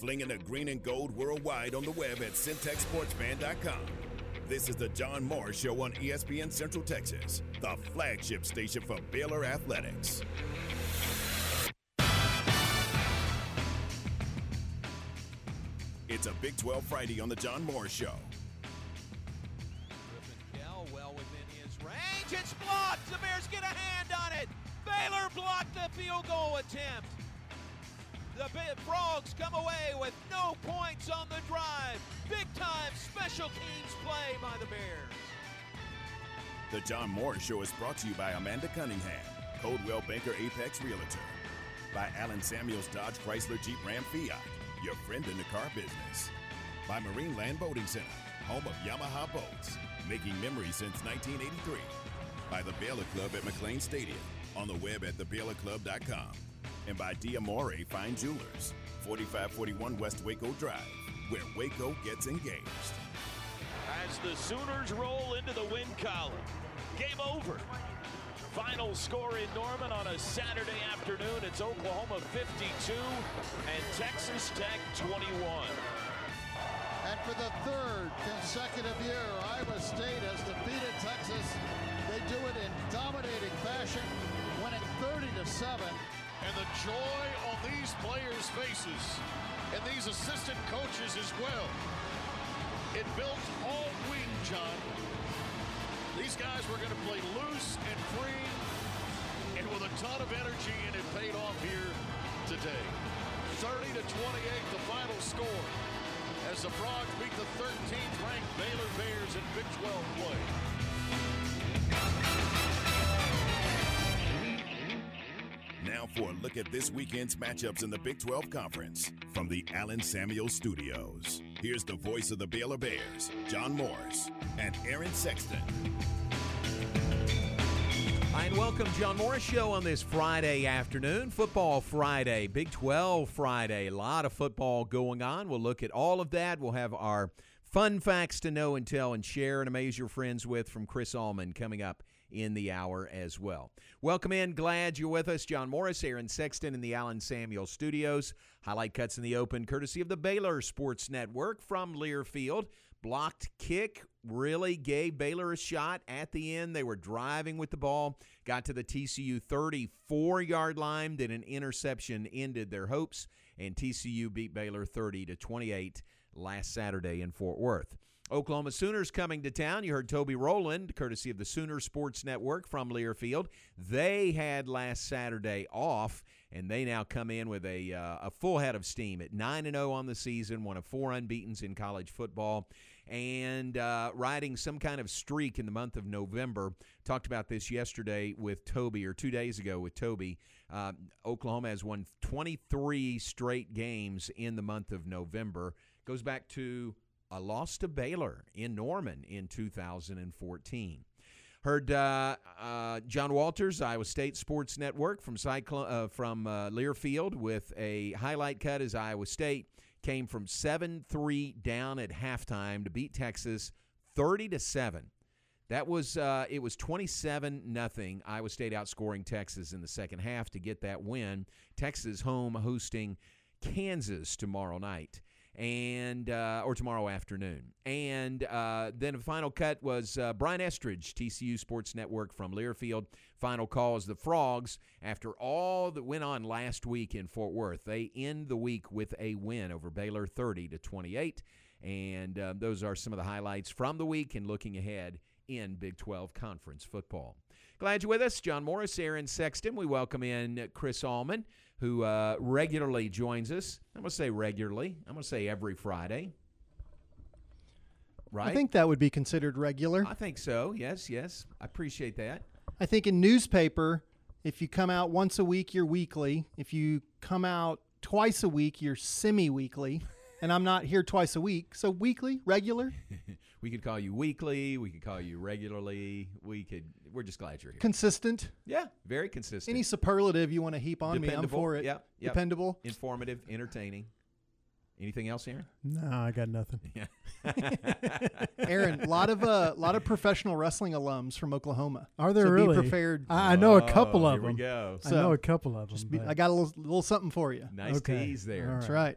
flinging the green and gold worldwide on the web at syntechsportsfan.com. This is the John Morris Show on ESPN Central Texas, the flagship station for Baylor Athletics. It's a Big 12 Friday on the John Morris Show. Kell well within his range. It's blocked. The Bears get a hand on it. Baylor blocked the field goal attempt. Frogs come away with no points on the drive. Big time special teams play by the Bears. The John Morris Show is brought to you by Amanda Cunningham, Coldwell Banker Apex Realtor, by Allen Samuels Dodge Chrysler Jeep Ram Fiat, your friend in the car business, by Marine Land Boating Center, home of Yamaha boats, making memories since 1983, by the Baylor Club at McLane Stadium, on the web at thebaylorclub.com, and by Diamore Fine Jewelers, 4541 West Waco Drive, where Waco gets engaged. As the Sooners roll into the win column, game over. Final score in Norman on a Saturday afternoon. It's Oklahoma 52 and Texas Tech 21. And for the third consecutive year, Iowa State has defeated Texas. They do it in dominating fashion, winning 30 to 7. And the joy on these players' faces and these assistant coaches as well. It built all week, John. These guys were going to play loose and free and with a ton of energy, and it paid off here today. 30 to 28, the final score as the Frogs beat the 13th ranked Baylor Bears in Big 12 play. Now for a look at this weekend's matchups in the Big 12 Conference from the Allen Samuel Studios. Here's the voice of the Baylor Bears, John Morris, and Aaron Sexton. Hi, and welcome, John Morris Show on this Friday afternoon. Football Friday, Big 12 Friday. A lot of football going on. We'll look at all of that. We'll have our fun facts to know and tell and share and amaze your friends with from Chris Allman coming up in the hour as well. Welcome in. Glad you're with us. John Morris, Aaron Sexton in the Allen Samuel studios. Highlight cuts in the open, courtesy of the Baylor Sports Network from Learfield. Blocked kick really gave Baylor a shot at the end. They were driving with the ball, got to the TCU 34 yard line, then an interception ended their hopes, and TCU beat Baylor 30 to 28 last Saturday in Fort Worth. Oklahoma Sooners coming to town. You heard Toby Rowland, courtesy of the Sooner Sports Network from Learfield. They had last Saturday off, and they now come in with a uh, a full head of steam at nine and zero on the season, one of four unbeaten's in college football, and uh, riding some kind of streak in the month of November. Talked about this yesterday with Toby, or two days ago with Toby. Uh, Oklahoma has won 23 straight games in the month of November. Goes back to a loss to Baylor in Norman in 2014. Heard uh, uh, John Walters, Iowa State Sports Network from Cyclo- uh, from uh, Learfield with a highlight cut as Iowa State came from 7-3 down at halftime to beat Texas 30 to 7. That was uh, it was 27 nothing. Iowa State outscoring Texas in the second half to get that win. Texas home hosting Kansas tomorrow night and uh, or tomorrow afternoon. And uh, then a final cut was uh, Brian Estridge, TCU Sports Network from Learfield. Final call is the Frogs. After all that went on last week in Fort Worth, they end the week with a win over Baylor, 30 to 28. And uh, those are some of the highlights from the week and looking ahead in Big 12 Conference football. Glad you're with us, John Morris, Aaron Sexton. We welcome in Chris Allman who uh, regularly joins us. I'm going to say regularly. I'm going to say every Friday. Right? I think that would be considered regular. I think so. Yes, yes. I appreciate that. I think in newspaper, if you come out once a week, you're weekly. If you come out twice a week, you're semi-weekly. and I'm not here twice a week, so weekly, regular. we could call you weekly. We could call you regularly. We could. We're just glad you're here. Consistent. Yeah, very consistent. Any superlative you want to heap on Dependable. me, I'm for it. Yep, yep. Dependable. Informative, entertaining. Anything else, Aaron? No, I got nothing. Yeah. Aaron, a lot of uh, lot of professional wrestling alums from Oklahoma. Are there so really? Be prepared. I, I know a couple Oh, of here them. we go. I know a couple of them. Be, I got a little, little something for you. Nice Okay. tease there. All That's right.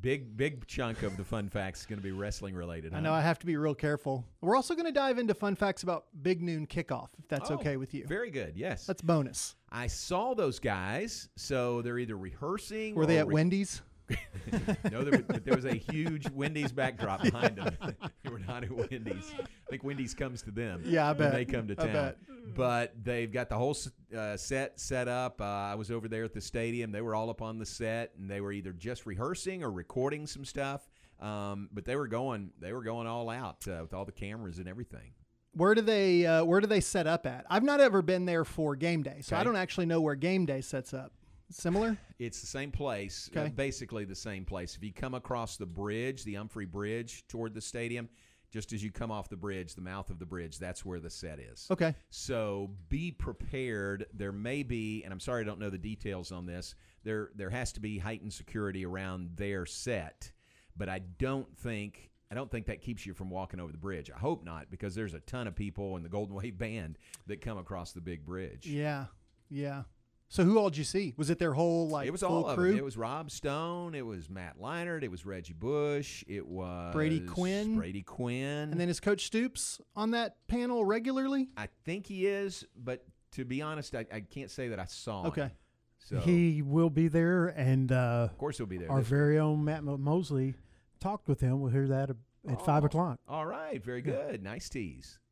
Big big chunk of the fun facts is going to be wrestling related. I know I have to be real careful. We're also going to dive into fun facts about Big Noon Kickoff, if that's Oh, okay with you. Very good. Yes. That's bonus. I saw those guys, so they're either rehearsing. Were they at re- Wendy's? no, there, was- but there was a huge Wendy's backdrop behind them. they were not at Wendy's. I think Wendy's comes to them. Yeah, I when bet. they come to town. But they've got the whole uh, set set up. Uh, I was over there at the stadium. They were all up on the set, and they were either just rehearsing or recording some stuff. Um, but they were going. They were going all out uh, with all the cameras and everything. Where do they uh, Where do they set up at? I've not ever been there for game day, so I don't actually know where game day sets up. Similar? It's the same place, uh, basically the same place. If you come across the bridge, the Humphrey Bridge toward the stadium, just as you come off the bridge, the mouth of the bridge, that's where the set is. Okay. So be prepared. There may be, and I'm sorry I don't know the details on this. There there has to be heightened security around their set, but I don't think I don't think that keeps you from walking over the bridge. I hope not, because there's a ton of people in the Golden Wave Band that come across the big bridge. Yeah, yeah. So who all did you see? Was it their whole like it was full all of crew? them. It was Rob Stone. It was Matt Leinart. It was Reggie Bush. It was Brady Quinn. Brady Quinn. and then is Coach Stoops on that panel regularly? I think he is, but to be honest, I, I can't say that I saw him. Okay. So He will be there, and uh, of course he'll be there. our This- very own Matt Mosley talked with him. We'll hear that at at five Oh, o'clock. All right, very good. Nice tease.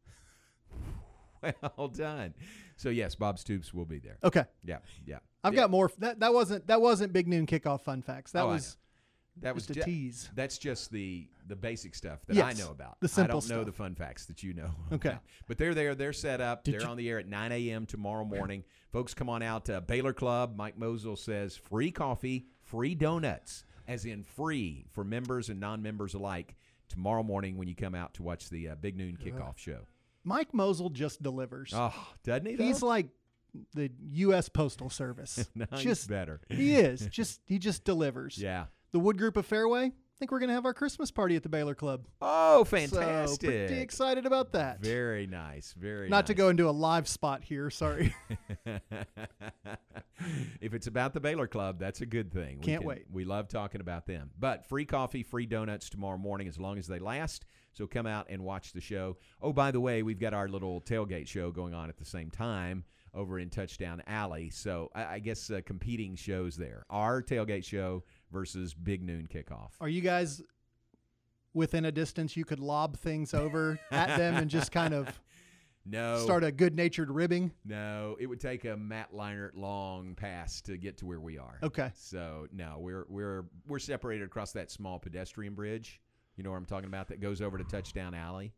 Well done. So yes, Bob Stoops will be there. Okay. Yeah, yeah. I've Yeah, got more. That that wasn't that wasn't big noon kickoff fun facts. That Oh, was that was just a ju- tease. That's just the the basic stuff that I know about. the simple I don't know stuff. the fun facts that you know. Okay. about. but they're there. They're set up. Did they're you- on the air at 9 a.m. tomorrow morning. Folks, come on out to Baylor Club. Mike Mosel says free coffee, free donuts, as in free for members and non-members alike. Tomorrow morning when you come out to watch the uh, Big Noon Kickoff show. Mike Mosel just delivers. Oh, doesn't he? He's though? like the U.S. Postal Service. No, just better. He is. Just he just delivers. Yeah. The Wood Group of Fairway. I think we're gonna have our Christmas party at the Baylor Club. Oh, So fantastic! pretty excited about that. Very nice. Very Not to go into a live spot here. Sorry. if it's about the Baylor Club, that's a good thing. Can't can- wait. We love talking about them. But free coffee, free donuts tomorrow morning as long as they last. So come out and watch the show. Oh, by the way, we've got our little tailgate show going on at the same time over in Touchdown Alley. So I, I guess uh, competing shows there. Our tailgate show versus Big Noon Kickoff. Are you guys within a distance you could lob things over at them and just kind of No. start a good-natured ribbing? No, it would take a Matt Leinart long pass to get to where we are. Okay. So no, we're we're we're separated across that small pedestrian bridge. You know what I'm talking about? That goes over to Touchdown Alley.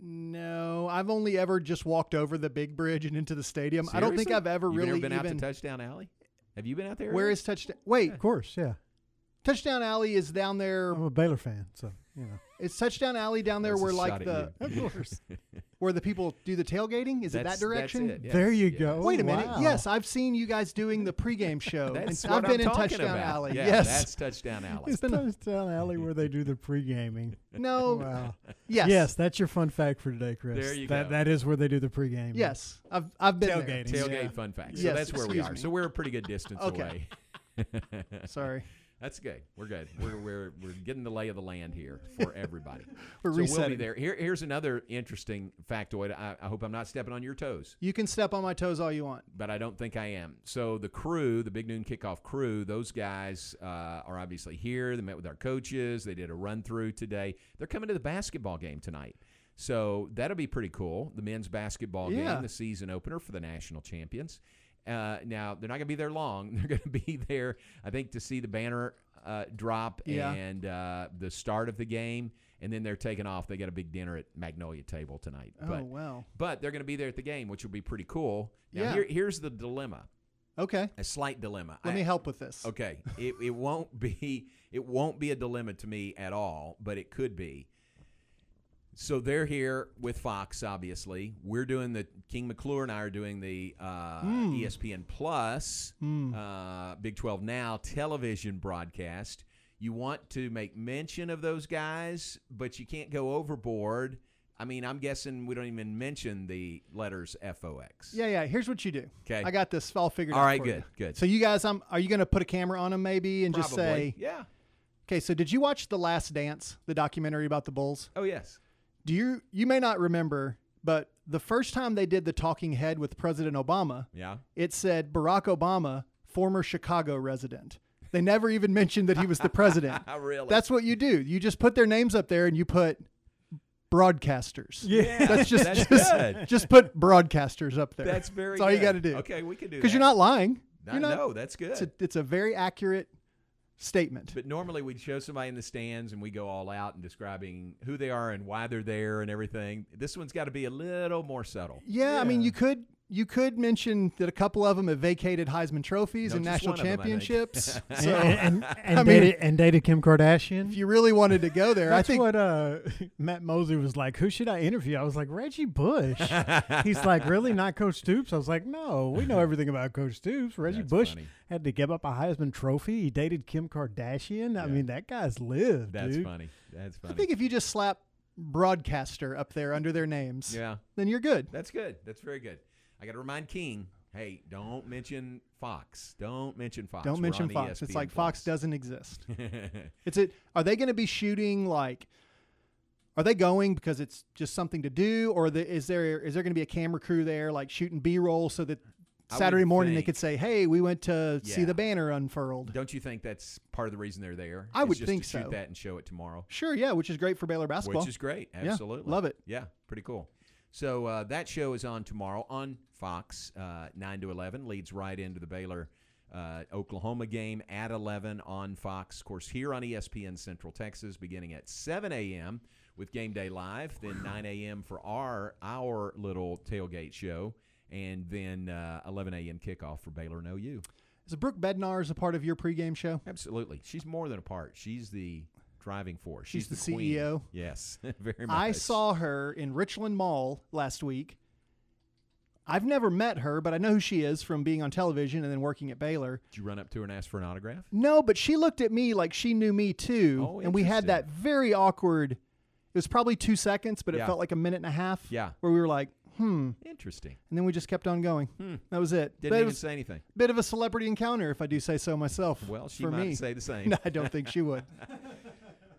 No, I've only ever just walked over the big bridge and into the stadium. I don't think I've ever You've really never been out to Touchdown Alley. Have you been out there? Where is touchdown? Wait, Of course, yeah. touchdown alley is down there. I'm a Baylor fan, so you know. It's touchdown alley down there That's a where like at the you. Of course. where the people do the tailgating. Is it That's- that direction? That's it. There you yes. go. Wait a minute. Wow. Yes, I've seen you guys doing the pregame show. That's and what I've been I'm in talking touchdown about. alley. Yeah, yes. that's Touchdown Alley. It's Touchdown Alley where they do the pre-gaming. no. Wow. Yes. Yes, that's your fun fact for today, Chris. There you that, go. That is where they do the pre-gaming. Yes. I've I've been Tailgating. there. Tailgate Yeah. fun fact. So Yes, that's where we excuse are. me. So we're a pretty good distance Okay. away. Sorry. That's good. We're good. We're, we're, we're getting the lay of the land here for everybody. We're so we'll be there. Here, here's another interesting factoid. I, I hope I'm not stepping on your toes, You can step on my toes all you want. but I don't think I am. So the crew, the Big Noon Kickoff crew, those guys uh, are obviously here. They met with our coaches. They did a run through today. They're coming to the basketball game tonight. So that'll be pretty cool. The men's basketball Yeah. game, the season opener for the national champions. Uh, now they're not going to be there long. They're going to be there, I think, to see the banner uh, drop Yeah. and uh, the start of the game, and then they're taking off. They got a big dinner at Magnolia Table tonight. Oh but wow. but they're going to be there at the game, which will be pretty cool. Now Yeah. here, here's the dilemma, Okay. a slight dilemma. Let I- me help with this. Okay, it, it won't be it won't be a dilemma to me at all, but it could be. So they're here with Fox, obviously. We're doing the King McClure and I are doing the uh, Hmm. ESPN Plus uh, Big Twelve Now television broadcast. You want to make mention of those guys, but you can't go overboard. I mean, I'm guessing we don't even mention the letters FOX. Yeah, yeah. Here's what you do. Okay. I got this all figured out. All right, good, you. good. So you guys, I'm. Are you going to put a camera on them maybe and just say, yeah, Okay, so did you watch The Last Dance, the documentary about the Bulls? Oh yes. Do you you may not remember, but the first time they did the talking head with President Obama, Yeah. it said Barack Obama, former Chicago resident. They never even mentioned that he was the president. Really? That's what you do. You just put their names up there and you put broadcasters. Yeah. That's just That's just, good. just put broadcasters up there. That's very. That's all you got to do. Okay, we can do that. Because you're not lying. I You're not, know that's good. It's a, it's a very accurate statement. But normally we'd show somebody in the stands and we go all out and describing who they are and why they're there and everything. This one's got to be a little more subtle. yeah, I mean, you could you could mention that a couple of them have vacated Heisman trophies No, and national one of them, I think. championships. And, so and, and, I mean- dated, and dated Kim Kardashian. if you really wanted to go there, I think what uh, Matt Mosley was like. Who should I interview? I was like Reggie Bush. He's like, really not Coach Stoops? I was like, no, we know everything about Coach Stoops. Reggie That's Bush funny. had to give up a Heisman Trophy. He dated Kim Kardashian. I mean, that guy's lived. That's dude. funny. That's funny. I think if you just slap broadcaster up there under their names, yeah, then you're good. that's good. That's very good. I got to remind King. Hey, don't mention Fox. Don't mention Fox. Don't We're mention on Fox. It's ESPN like Fox doesn't exist. It's it. Are they going to be shooting like? Are they going because it's just something to do, or the, is there is there going to be a camera crew there like shooting B roll so that Saturday morning they could say, "Hey, we went to see the banner unfurled." Don't you think that's part of the reason they're there? I would think to shoot so. that and show it tomorrow. Sure, yeah, which is great for Baylor basketball. Which is great. Yeah, Absolutely. love it. Yeah, pretty cool. So uh, that show is on tomorrow on Fox, uh, 9 to 11. Leads right into the Baylor uh, Oklahoma game at 11 on Fox. Of course, here on ESPN Central Texas, beginning at 7 a.m. with Game Day Live, then 9 a.m. for our our little tailgate show, and then uh, 11 a.m. kickoff for Baylor and OU. Is Brooke Bednar is a part of your pregame show? Absolutely. She's more than a part. She's the driving force. She's She's, the queen. CEO? Yes, very much. I saw her in Richland Mall last week. I've never met her, but I know who she is from being on television and then working at Baylor. Did you run up to her and ask for an autograph? No, but she looked at me like she knew me too. Oh, and we had that very awkward, it was probably two seconds, but it Yeah. felt like a minute and a half. Yeah. Where we were like, hmm. Interesting. And then we just kept on going. That was it. Didn't but even was say anything. bit of a celebrity encounter, if I do say so myself. Well, she for might me. say the same. No, I don't think she would.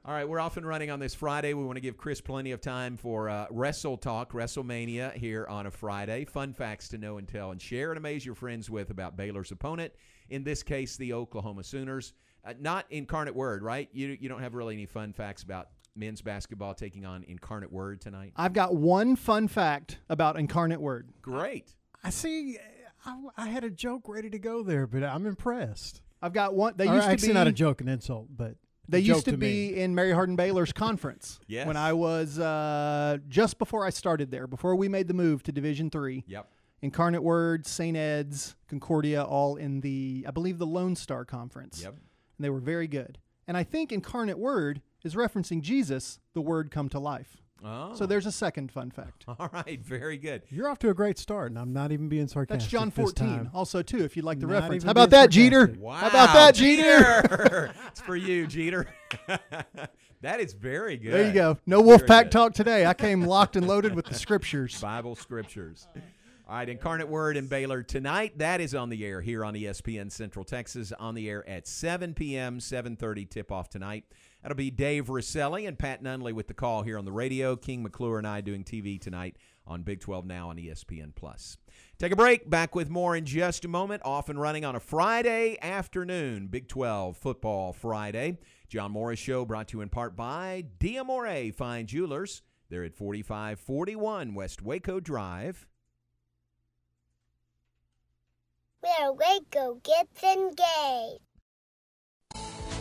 All right, we're off and running on this Friday. We want to give Chris plenty of time for uh, Wrestle Talk, WrestleMania here on a Friday. Fun facts to know and tell, and share and amaze your friends with about Baylor's opponent. In this case, the Oklahoma Sooners. Uh, not Incarnate Word, right? You you don't have really any fun facts about men's basketball taking on Incarnate Word tonight. I've got one fun fact about Incarnate Word. Great. I see. I, I had a joke ready to go there, but I'm impressed. I've got one. They Or used to be. actually, be not a joke, an insult, but They used to, me. be in Mary Hardin Baylor's conference. Yes. When I was uh, just before I started there, before we made the move to Division Three. Yep. Incarnate Word, St. Ed's, Concordia, all in the I believe the Lone Star Conference. Yep. And they were very good. And I think Incarnate Word is referencing Jesus, the Word come to life. Oh. So there's a second fun fact. all right. Very good. You're off to a great start, and I'm not even being sarcastic. That's John this 14, time. also too, if you'd like the Not reference. How about being that, Jeter? Wow. How about that, Jeter? it's for you, Jeter. that is very good. There you go. No Wolfpack Very good. talk today. I came locked and loaded with the scriptures. Bible scriptures. All right, Incarnate Word in Baylor tonight. That is on the air here on ESPN Central Texas. On the air at 7 p.m., 7.30 tip-off tonight. That'll be Dave Rosselli and Pat Nunley with the call here on the radio. King McClure and I doing TV tonight on Big 12 Now on ESPN+. Plus. Take a break. Back with more in just a moment. Off and running on a Friday afternoon. Big 12 Football Friday. John Morris Show brought to you in part by Diamore Fine Jewelers. They're at 4541 West Waco Drive. Where Waco gets engaged.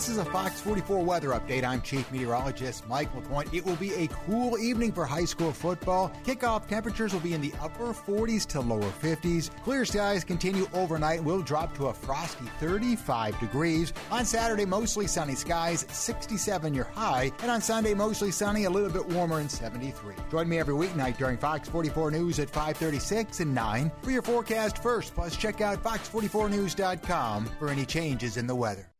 This is a Fox 44 weather update. I'm Chief Meteorologist Mike LaPointe. It will be a cool evening for high school football. Kickoff temperatures will be in the upper 40s to lower 50s. Clear skies continue overnight. Will drop to a frosty 35 degrees. On Saturday, mostly sunny skies, 67 your high. And on Sunday, mostly sunny, a little bit warmer and 73. Join me every weeknight during Fox 44 News at 536 and 9 for your forecast first. Plus, check out fox44news.com for any changes in the weather.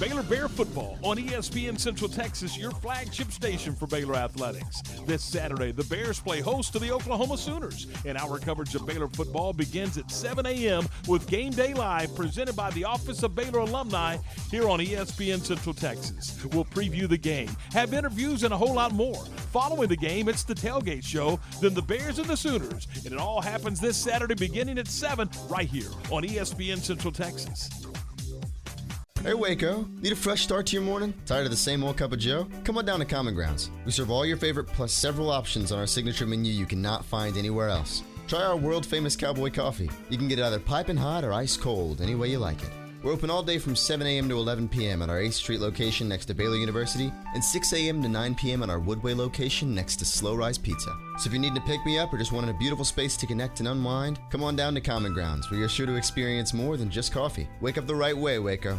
Baylor Bear Football on ESPN Central Texas, your flagship station for Baylor Athletics. This Saturday, the Bears play host to the Oklahoma Sooners, and our coverage of Baylor football begins at 7 a.m. with Game Day Live presented by the Office of Baylor Alumni here on ESPN Central Texas. We'll preview the game, have interviews, and a whole lot more. Following the game, it's the tailgate show, then the Bears and the Sooners, and it all happens this Saturday beginning at 7 right here on ESPN Central Texas. Hey Waco, need a fresh start to your morning? Tired of the same old cup of joe? Come on down to Common Grounds. We serve all your favorite plus several options on our signature menu you cannot find anywhere else. Try our world famous cowboy coffee. You can get it either piping hot or ice cold, any way you like it. We're open all day from 7 a.m. to 11 p.m. at our 8th Street location next to Baylor University and 6 a.m. to 9 p.m. at our Woodway location next to Slow Rise Pizza. So if you need to pick me up or just wanting a beautiful space to connect and unwind, come on down to Common Grounds where you're sure to experience more than just coffee. Wake up the right way, Waco.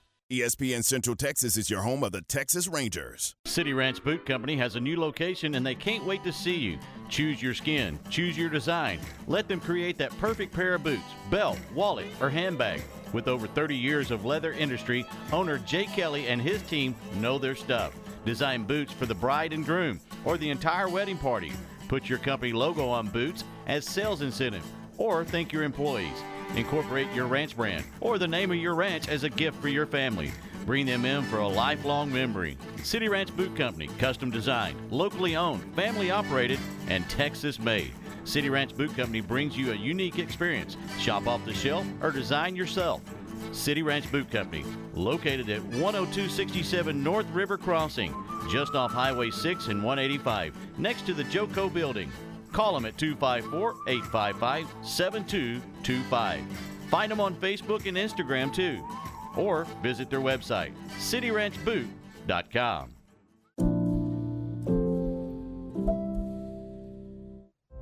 ESPN Central Texas is your home of the Texas Rangers. City Ranch Boot Company has a new location and they can't wait to see you. Choose your skin, choose your design. Let them create that perfect pair of boots, belt, wallet, or handbag. With over 30 years of leather industry, owner Jay Kelly and his team know their stuff. Design boots for the bride and groom or the entire wedding party. Put your company logo on boots as sales incentive or thank your employees. Incorporate your ranch brand or the name of your ranch as a gift for your family. Bring them in for a lifelong memory. City Ranch Boot Company, custom designed, locally owned, family operated, and Texas made. City Ranch Boot Company brings you a unique experience. Shop off the shelf or design yourself. City Ranch Boot Company, located at 10267 North River Crossing, just off Highway 6 and 185, next to the Joco Building. Call them at 254 855 7225. Find them on Facebook and Instagram too. Or visit their website, cityranchboot.com.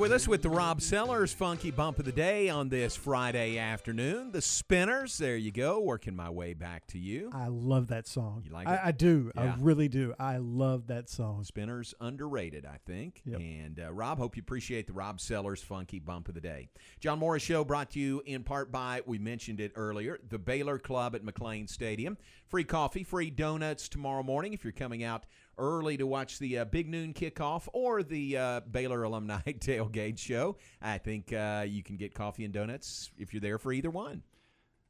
With us with the Rob Sellers Funky Bump of the Day on this Friday afternoon. The Spinners, there you go, working my way back to you. I love that song. You like I, it? I do. Yeah. I really do. I love that song. Spinners underrated, I think. And uh, Rob, hope you appreciate the Rob Sellers Funky Bump of the Day. John Morris Show brought to you in part by, we mentioned it earlier, the Baylor Club at McLane Stadium. Free coffee, free donuts tomorrow morning if you're coming out early to watch the uh, big noon kickoff or the uh, Baylor Alumni Tailgate Show. I think uh, you can get coffee and donuts if you're there for either one.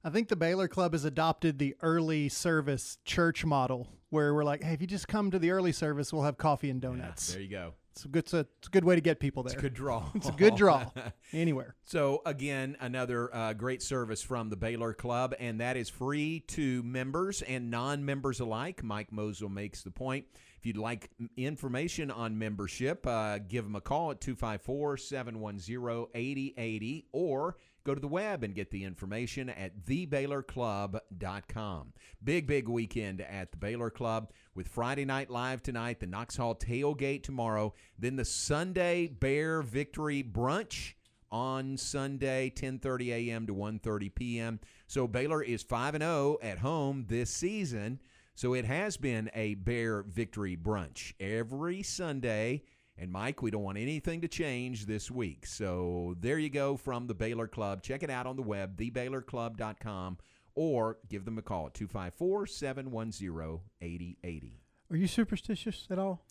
I think the Baylor Club has adopted the early service church model where we're like, hey, if you just come to the early service, we'll have coffee and donuts. There you go. It's a good, it's a, it's a good way to get people there. It's a good draw. it's a good draw anywhere. So again, another uh, great service from the Baylor Club, and that is free to members and non-members alike. Mike Mosel makes the point. If you'd like information on membership, uh, give them a call at 254 710 8080 or go to the web and get the information at thebaylorclub.com. Big, big weekend at the Baylor Club with Friday Night Live tonight, the Knox Hall tailgate tomorrow, then the Sunday Bear Victory Brunch on Sunday 10:30 a.m. to 1:30 p.m. So Baylor is 5 and 0 at home this season. So it has been a Bear Victory Brunch every Sunday. And Mike, we don't want anything to change this week. So there you go from the Baylor Club. Check it out on the web, thebaylorclub.com, or give them a call at 254 710 8080. Are you superstitious at all?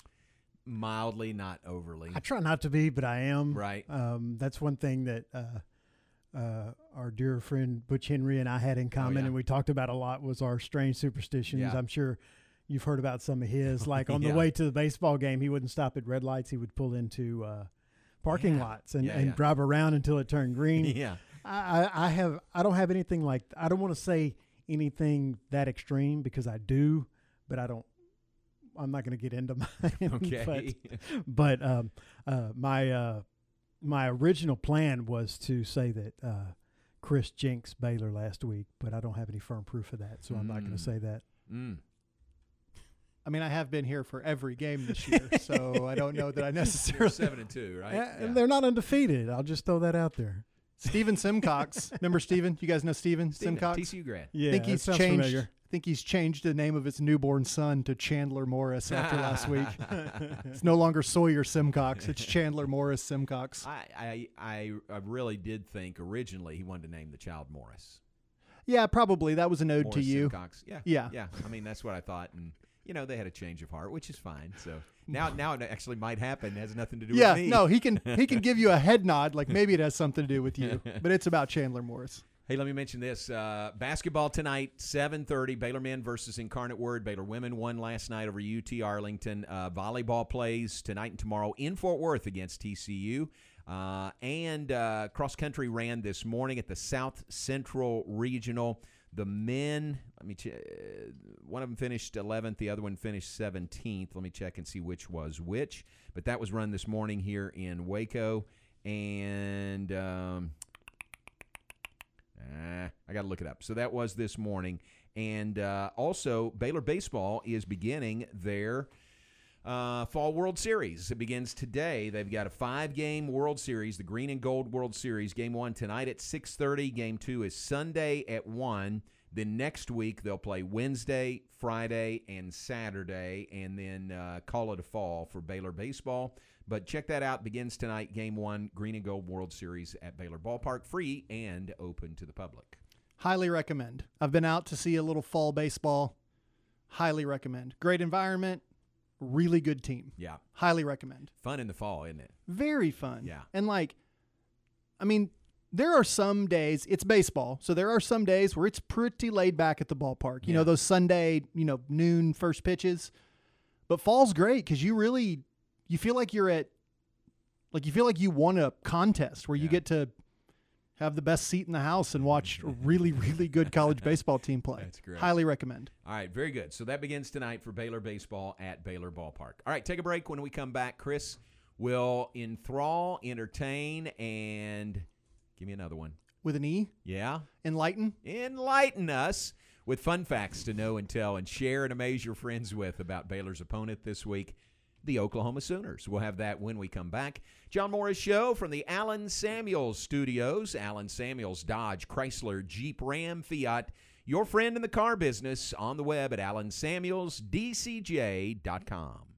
Mildly, not overly. I try not to be, but I am. Right. Um, that's one thing that uh, uh, our dear friend Butch Henry and I had in common, Oh, yeah. and we talked about a lot was our strange superstitions. Yeah. I'm sure you've heard about some of his. Like on Yeah. the way to the baseball game, he wouldn't stop at red lights. He would pull into uh, parking lots and, and drive around until it turned green. Yeah. I, I, I have. I don't have anything like. I don't want to say anything that extreme because I do, but I don't. I'm not going to get into mine. Okay. but but um, uh, my uh, my original plan was to say that uh, Chris jinxed Baylor last week, but I don't have any firm proof of that, so I'm not going Mm. to say that. Mm. I mean, I have been here for every game this year, so I don't know that I necessarily. seven and two, right? Yeah, and they're not undefeated. I'll just throw that out there. Steven Simcox. Remember Steven? You guys know Steven, Steven, Simcox? TCU grad. Yeah, I think he's sounds changed. familiar. I think he's changed the name of his newborn son to Chandler Morris after last week. it's no longer Sawyer Simcox. It's Chandler Morris Simcox. I, I, I, I really did think originally he wanted to name the child Morris. Yeah, probably that was an ode to you. Simcox. Yeah. Yeah. Yeah. I mean, that's what I thought. And, you know, they had a change of heart, which is fine. So now, now it actually might happen. It has nothing to do Yeah, with me. no, he can he can give you a head nod like maybe it has something to do with you, but it's about Chandler Morris. Hey, let me mention this: uh, basketball tonight, seven thirty. Baylor men versus Incarnate Word. Baylor women won last night over UT Arlington. Uh, volleyball plays tonight and tomorrow in Fort Worth against TCU. Uh, and uh, cross country ran this morning at the South Central Regional. The men, let me check. One of them finished 11th, the other one finished 17th. Let me check and see which was which. But that was run this morning here in Waco. And. Um, Ah, I got to look it up. So that was this morning. And uh, also, Baylor Baseball is beginning their uh, Fall World Series. It begins today. They've got a five-game World Series, the Green and Gold World Series. Game one tonight at 6.30. Game two is Sunday at 1. Then next week, they'll play Wednesday, Friday, and Saturday, and then uh, call it a fall for Baylor Baseball. But check that out. Begins tonight, Game One, Green and Gold World Series at Baylor Ballpark, free and open to the public. Highly recommend. I've been out to see a little fall baseball. Highly recommend. Great environment, really good team. Yeah, Highly recommend. fun in the fall, isn't it? Very fun. Yeah. And like, I mean, there are some days, it's baseball. So there are some days where it's pretty laid back at the ballpark. You know, those Sunday, you know, noon first pitches. But fall's great because you really, you feel like you're at, like, you feel like you won a contest where you get to have the best seat in the house and watch a really, really good college baseball team play. That's great. Highly recommend. All right, very good. So that begins tonight for Baylor Baseball at Baylor Ballpark. All right, take a break. When we come back, Chris will enthrall, entertain, and give me another one. With an E, Yeah? enlighten. Enlighten us with fun facts to know and tell and share and amaze your friends with about Baylor's opponent this week, the Oklahoma Sooners. We'll have that when we come back. John Morris Show from the Allen Samuels Studios. Allen Samuels Dodge, Chrysler, Jeep, Ram, Fiat. Your friend in the car business on the web at allensamuelsdcj.com.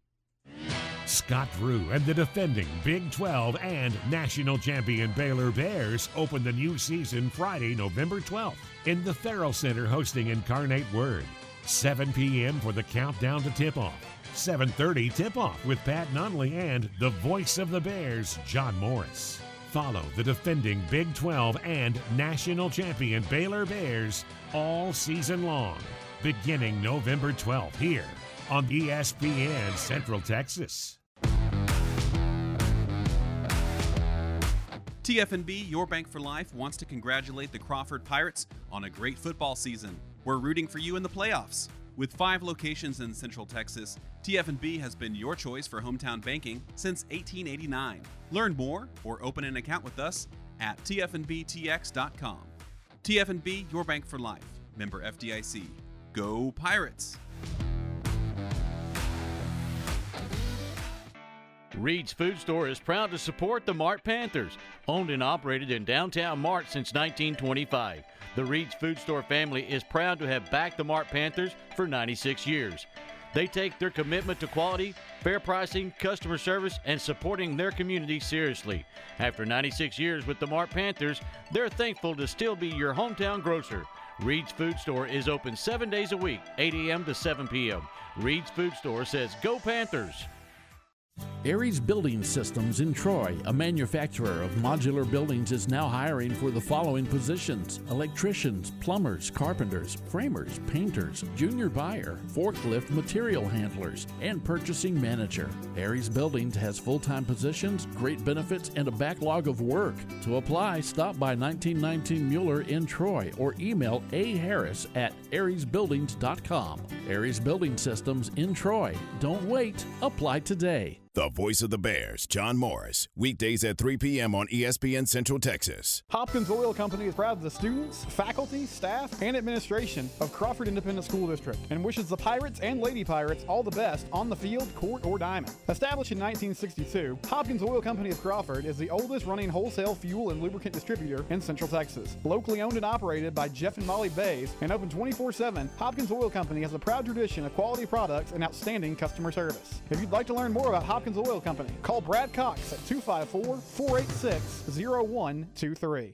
Scott Drew and the defending Big 12 and national champion Baylor Bears open the new season Friday, November 12th in the Ferrell Center hosting Incarnate Word. 7 p.m. for the countdown to tip-off. 7:30 tip-off with Pat Nunley and the voice of the Bears, John Morris. Follow the defending Big 12 and national champion Baylor Bears all season long, beginning November 12th here on ESPN Central Texas. TFNB, your bank for life, wants to congratulate the Crawford Pirates on a great football season. We're rooting for you in the playoffs. With five locations in Central Texas, TF&B has been your choice for hometown banking since 1889. Learn more or open an account with us at tfnbtx.com. TF&B, your bank for life. Member FDIC. Go Pirates! Reed's Food Store is proud to support the Mart Panthers, owned and operated in downtown Mart since 1925. The Reed's Food Store family is proud to have backed the Mart Panthers for 96 years. They take their commitment to quality, fair pricing, customer service, and supporting their community seriously. After 96 years with the Mart Panthers, they're thankful to still be your hometown grocer. Reed's Food Store is open seven days a week, 8 a.m. to 7 p.m. Reed's Food Store says, Go Panthers! Aries Building Systems in Troy, a manufacturer of modular buildings, is now hiring for the following positions electricians, plumbers, carpenters, framers, painters, junior buyer, forklift material handlers, and purchasing manager. Aries Buildings has full time positions, great benefits, and a backlog of work. To apply, stop by 1919 Mueller in Troy or email a harris at ariesbuildings.com. Aries Building Systems in Troy. Don't wait, apply today. The voice of the Bears, John Morris. Weekdays at 3 p.m. on ESPN Central Texas. Hopkins Oil Company is proud of the students, faculty, staff, and administration of Crawford Independent School District and wishes the Pirates and Lady Pirates all the best on the field, court, or diamond. Established in 1962, Hopkins Oil Company of Crawford is the oldest running wholesale fuel and lubricant distributor in Central Texas. Locally owned and operated by Jeff and Molly Bays and open 24 7, Hopkins Oil Company has a proud tradition of quality products and outstanding customer service. If you'd like to learn more about Hopkins Oil Company, call Brad Cox at 254 486 0123.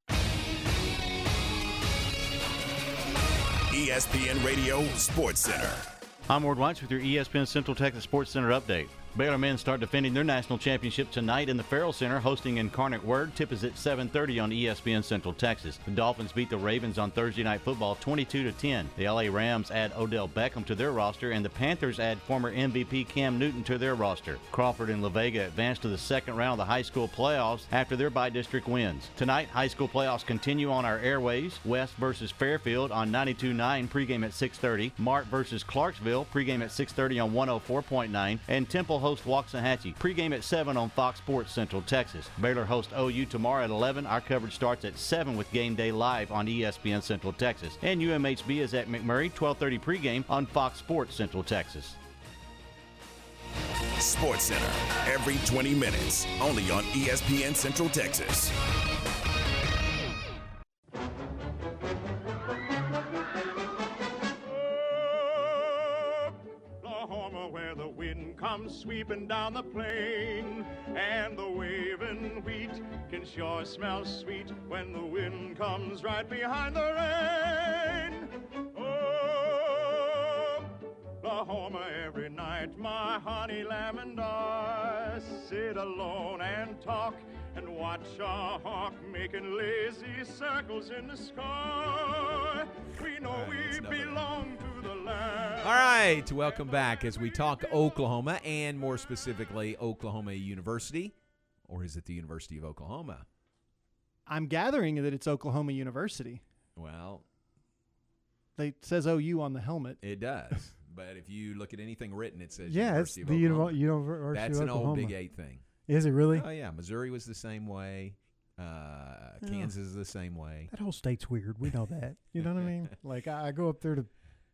ESPN Radio Sports Center. I'm Ward White with your ESPN Central Texas Sports Center update. Baylor men start defending their national championship tonight in the Ferrell Center, hosting Incarnate Word. Tip is at 7:30 on ESPN Central Texas. The Dolphins beat the Ravens on Thursday Night Football 22 to 10. The LA Rams add Odell Beckham to their roster, and the Panthers add former MVP Cam Newton to their roster. Crawford and La Vega advance to the second round of the high school playoffs after their by-district wins. Tonight, high school playoffs continue on our airways. West versus Fairfield on 92.9 pregame at 6:30. Mart versus Clarksville pregame at 6:30 on 104.9, and Temple host Waxahachie. Pregame at 7 on Fox Sports Central Texas. Baylor host OU tomorrow at 11. Our coverage starts at 7 with Game Day Live on ESPN Central Texas. And UMHB is at McMurry, 12:30 pregame on Fox Sports Central Texas. Sports Center, every 20 minutes, only on ESPN Central Texas. Where the wind comes sweeping down the plain, and the waving wheat can sure smell sweet when the wind comes right behind the rain. Oh, Oklahoma, every night, my honey lamb and I sit alone and talk and watch a hawk making lazy circles in the sky. We know we belong to. All right, welcome back as we talk Oklahoma and more specifically Oklahoma University, or is it the University of Oklahoma? I'm gathering that it's Oklahoma University. Well, They says OU on the helmet. it does. but if you look at anything written, it says Yeah, University of the Oklahoma. University That's of an old Big Eight thing. Is it really? Oh yeah, Missouri was the same way. Uh. Kansas is the same way. That whole state's weird. We know that. You know what I mean? Like I, I go up there to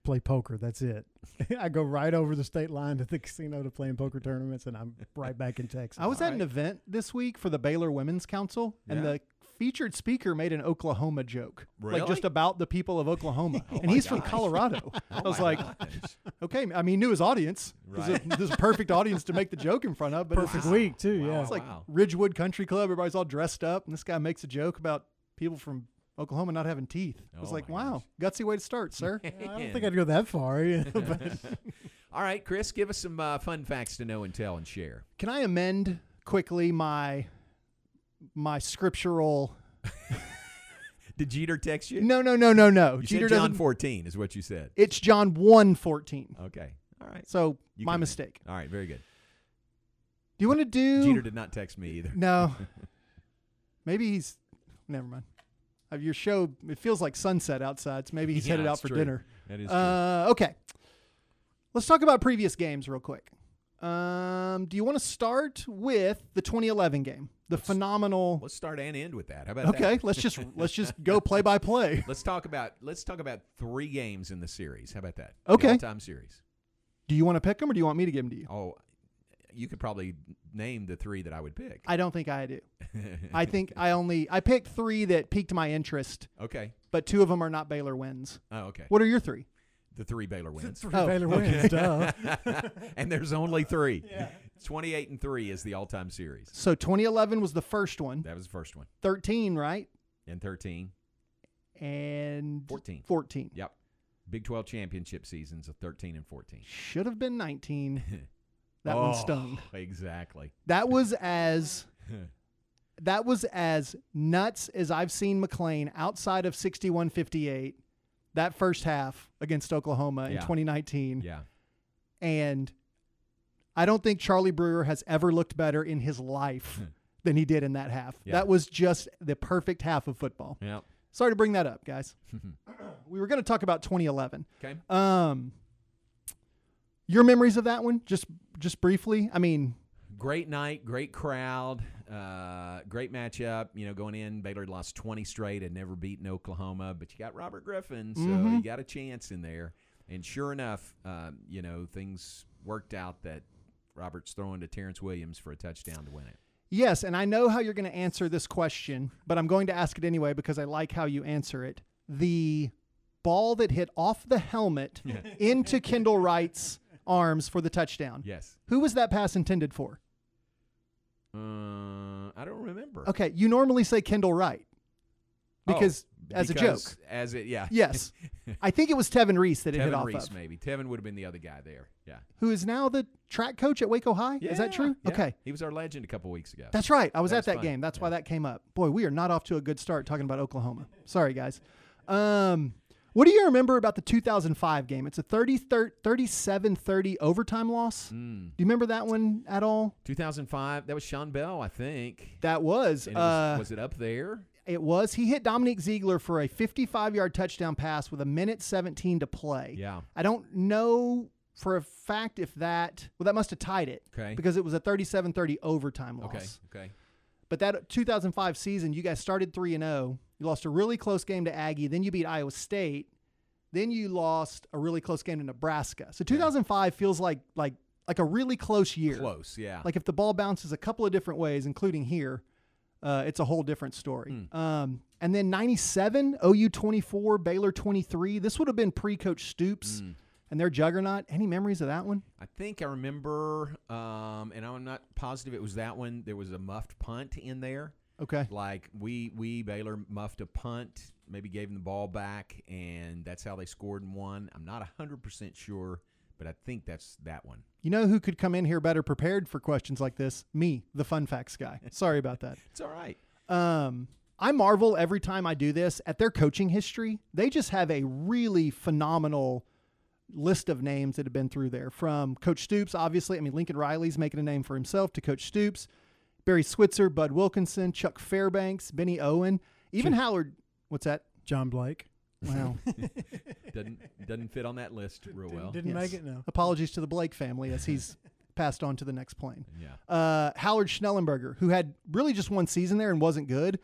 play poker. That's it. I go right over the state line to the casino to play in poker tournaments, and I'm right back in Texas. I was at an event this week for the Baylor Women's Council, and Yeah. the featured speaker made an Oklahoma joke, Really? like just about the people of Oklahoma, Oh and my he's from. Colorado. Oh I was like, gosh. okay, I mean, he knew his audience. This, is Right. a, this a perfect audience to make the joke in front of. But Perfect it's, week, too, yeah. it's like Wow. Ridgewood Country Club. Everybody's all dressed up, and this guy makes a joke about people from Oklahoma not having teeth. I was Oh like, my wow, gutsy way to start, sir. I don't think I'd go that far. yeah, but- All right, Chris, give us some uh, fun facts to know and tell and share. Can I amend quickly my my scriptural? Did Jeter text you? No, no, no, no, no. You Jeter said John doesn't- 14 is what you said. It's John one fourteen. Okay. All right. So You my can- mistake. All right, very good. Do you want to do? Jeter did not text me either. No. Maybe he's. Never mind. Your show. It feels like sunset outside. So maybe he's Yeah, headed out for true. dinner. That is true. Uh, okay. Let's talk about previous games real quick. Um, do you want to start with the 2011 game, the phenomenal? Let's start and end with that. How about Okay, that? let's just let's just go play by play. Let's talk about let's talk about three games in the series. How about that? Okay. Time series. Do you want to pick them or do you want me to give them to you? Oh, you could probably name the three that I would pick. I don't think I do. I think I only I picked three that piqued my interest. Okay. But two of them are not Baylor wins. Oh, okay. What are your three? The three Baylor wins. three Oh. Baylor wins, duh. and there's only three. Yeah. 28 and 3 is the all time series. So 2011 was the first one. That was the first one. 13, right? And 13. And 14. 14. Yep. Big 12 championship seasons of 13 and 14. Should have been 19. That oh, one stung. Exactly. That was as that was as nuts as I've seen McLane outside of 61-58 that first half against Oklahoma in Yeah. 2019. Yeah. And I don't think Charlie Brewer has ever looked better in his life than he did in that half. Yeah. That was just the perfect half of football. Yep. Sorry to bring that up, guys. we were going to talk about 2011. Okay. Um, your memories of that one, just just briefly. I mean, Great night, great crowd, uh, great matchup. You know, going in, Baylor had lost 20 straight, and never beaten Oklahoma, but you got Robert Griffin, so Mhm. you got a chance in there. And sure enough, um, you know, things worked out that Robert's throwing to Terrance Williams for a touchdown to win it. yes, and I know how you're going to answer this question, but I'm going to ask it anyway because I like how you answer it. The ball that hit off the helmet into Kendall Wright's arms for the touchdown. Yes. Who was that pass intended for? Uh, I don't remember. Okay, you normally say Kendall Wright because Oh, as a joke. As it, yeah. Yes. I think it was Tevin Reese that it hit Tevin off Reese, of. maybe. Tevin would have been the other guy there. Yeah. Who is now the track coach at Waco High? is that true? yeah. Okay. He was our legend a couple weeks ago. That's right. I was That at was that fun. game. That's why that came up. Boy, we are not off to a good start talking about Oklahoma. Sorry, guys. Um, what do you remember about the 2005 game? It's a 30 37 30 overtime loss. Mm. Do you remember that one at all? 2005. That was Shawn Bell, I think. That was. And it was, uh, was it up there? It was. He hit Dominique Ziegler for a 55 yard touchdown pass with a minute 17 to play. Yeah. I don't know for a fact if that, well, that must have tied it. Okay. Because it was a 37 30 overtime loss. Okay. Okay. But that 2005 season, you guys started 3 and 0. You lost a really close game to Aggie, then you beat Iowa State. Then you lost a really close game to Nebraska. So 2005 feels like like like a really close year. Close, yeah. Like if the ball bounces a couple of different ways, including here, uh, it's a whole different story. Hmm. Um, and then 97, OU 24, Baylor 23. This would have been pre Coach. Stoops and their juggernaut. Any memories of that one? I think I remember, um, and I'm not positive it was that one. There was a muffed punt in there. Okay. Like we we Baylor muffed a punt, maybe gave them the ball back, and that's how they scored and won. I'm not hundred percent sure, but I think that's that one. You know who could come in here better prepared for questions like this? Me, the fun facts guy. Sorry about that. It's all right. Um, I marvel every time I do this at their coaching history. They just have a really phenomenal list of names that have been through there. From Coach Stoops, obviously. I mean, Lincoln Riley's making a name for himself to Coach Stoops, Barry Switzer, Bud Wilkinson, Chuck Fairbanks, Bennie Owen, even Chuck- Howard. What's that? John Blake. Wow. doesn't doesn't fit on that list real well. Didn't make it, no. Apologies to the Blake family as he's passed on to the next plane. Yeah. Uh, Howard Schnellenberger, who had really just one season there and wasn't good,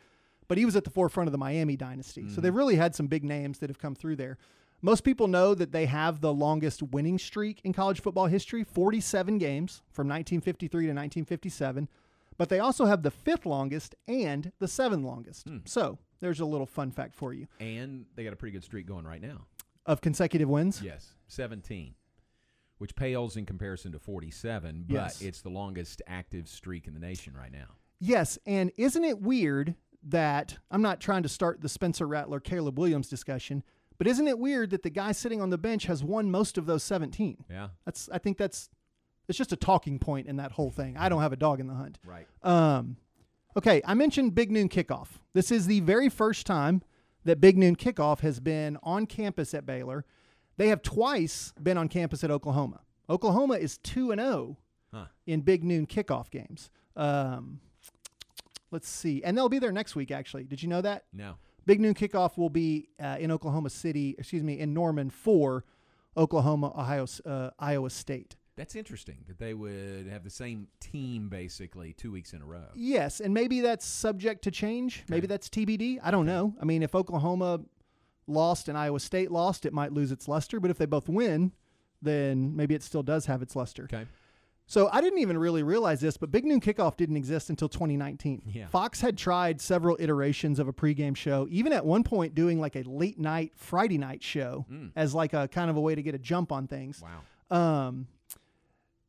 but he was at the forefront of the Miami dynasty. So they've really had some big names that have come through there. Most people know that they have the longest winning streak in college football history 47 games from 1953 to 1957. But they also have the fifth longest and the seventh longest. Hmm. So there's a little fun fact for you And they got a pretty good streak going right now. of consecutive wins. Yes, 17, which pales in comparison to 47, but Yes. it's the longest active streak in the nation right now. Yes, and isn't it weird that I'm not trying to start the Spencer Rattler Caleb Williams discussion, but isn't it weird that the guy sitting on the bench has won most of those 17? Yeah. That's I think that's it's just a talking point in that whole thing. I don't have a dog in the hunt. Right. Um, okay, I mentioned Big Noon Kickoff. This is the very first time that Big Noon Kickoff has been on campus at Baylor. They have twice been on campus at Oklahoma. Oklahoma is 2 and 0 in Big Noon Kickoff games. Um, let's see. And they'll be there next week actually. Did you know that? No. Big Noon Kickoff will be uh, in Oklahoma City, excuse me, in Norman for Oklahoma, Ohio, uh, Iowa State. That's interesting that they would have the same team basically two weeks in a row. Yes, and maybe that's subject to change. Maybe that's TBD. I don't know. I mean, if Oklahoma lost and Iowa State lost, it might lose its luster. But if they both win, then maybe it still does have its luster. Okay. So I didn't even really realize this, but Big Noon Kickoff didn't exist until 2019. Yeah. Fox had tried several iterations of a pregame show, even at one point doing like a late night Friday night show Mm. as like a kind of a way to get a jump on things. Wow. Um,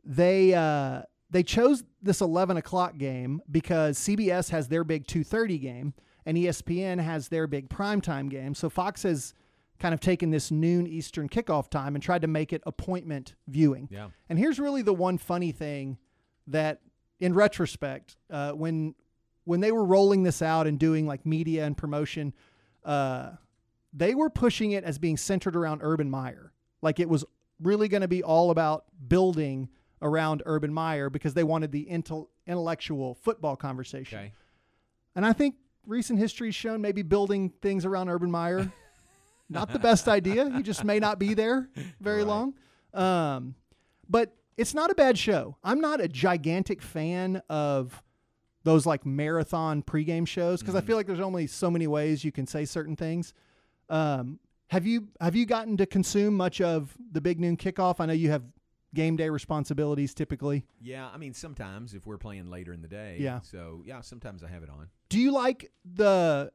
they uh, they chose this 11 o'clock game because CBS has their big 2:30 game and ESPN has their big primetime game. So Fox has kind of taken this noon Eastern kickoff time and tried to make it appointment viewing. Yeah. And here's really the one funny thing that, in retrospect, uh, when when they were rolling this out and doing like media and promotion, uh, they were pushing it as being centered around Urban Meyer. Like it was really going to be all about building around Urban Meyer because they wanted the intel- intellectual football conversation. Okay. And I think recent history has shown maybe building things around Urban Meyer not the best idea. He just may not be there very long. Um, but it's not a bad show. I'm not a gigantic fan of those like marathon pregame shows because I feel like there's only so many ways you can say certain things. Um, have you have you gotten to consume much of the big noon kickoff? I know you have game day responsibilities typically. Yeah, I mean sometimes if we're playing later in the day. Yeah. So yeah, sometimes I have it on. Do you like the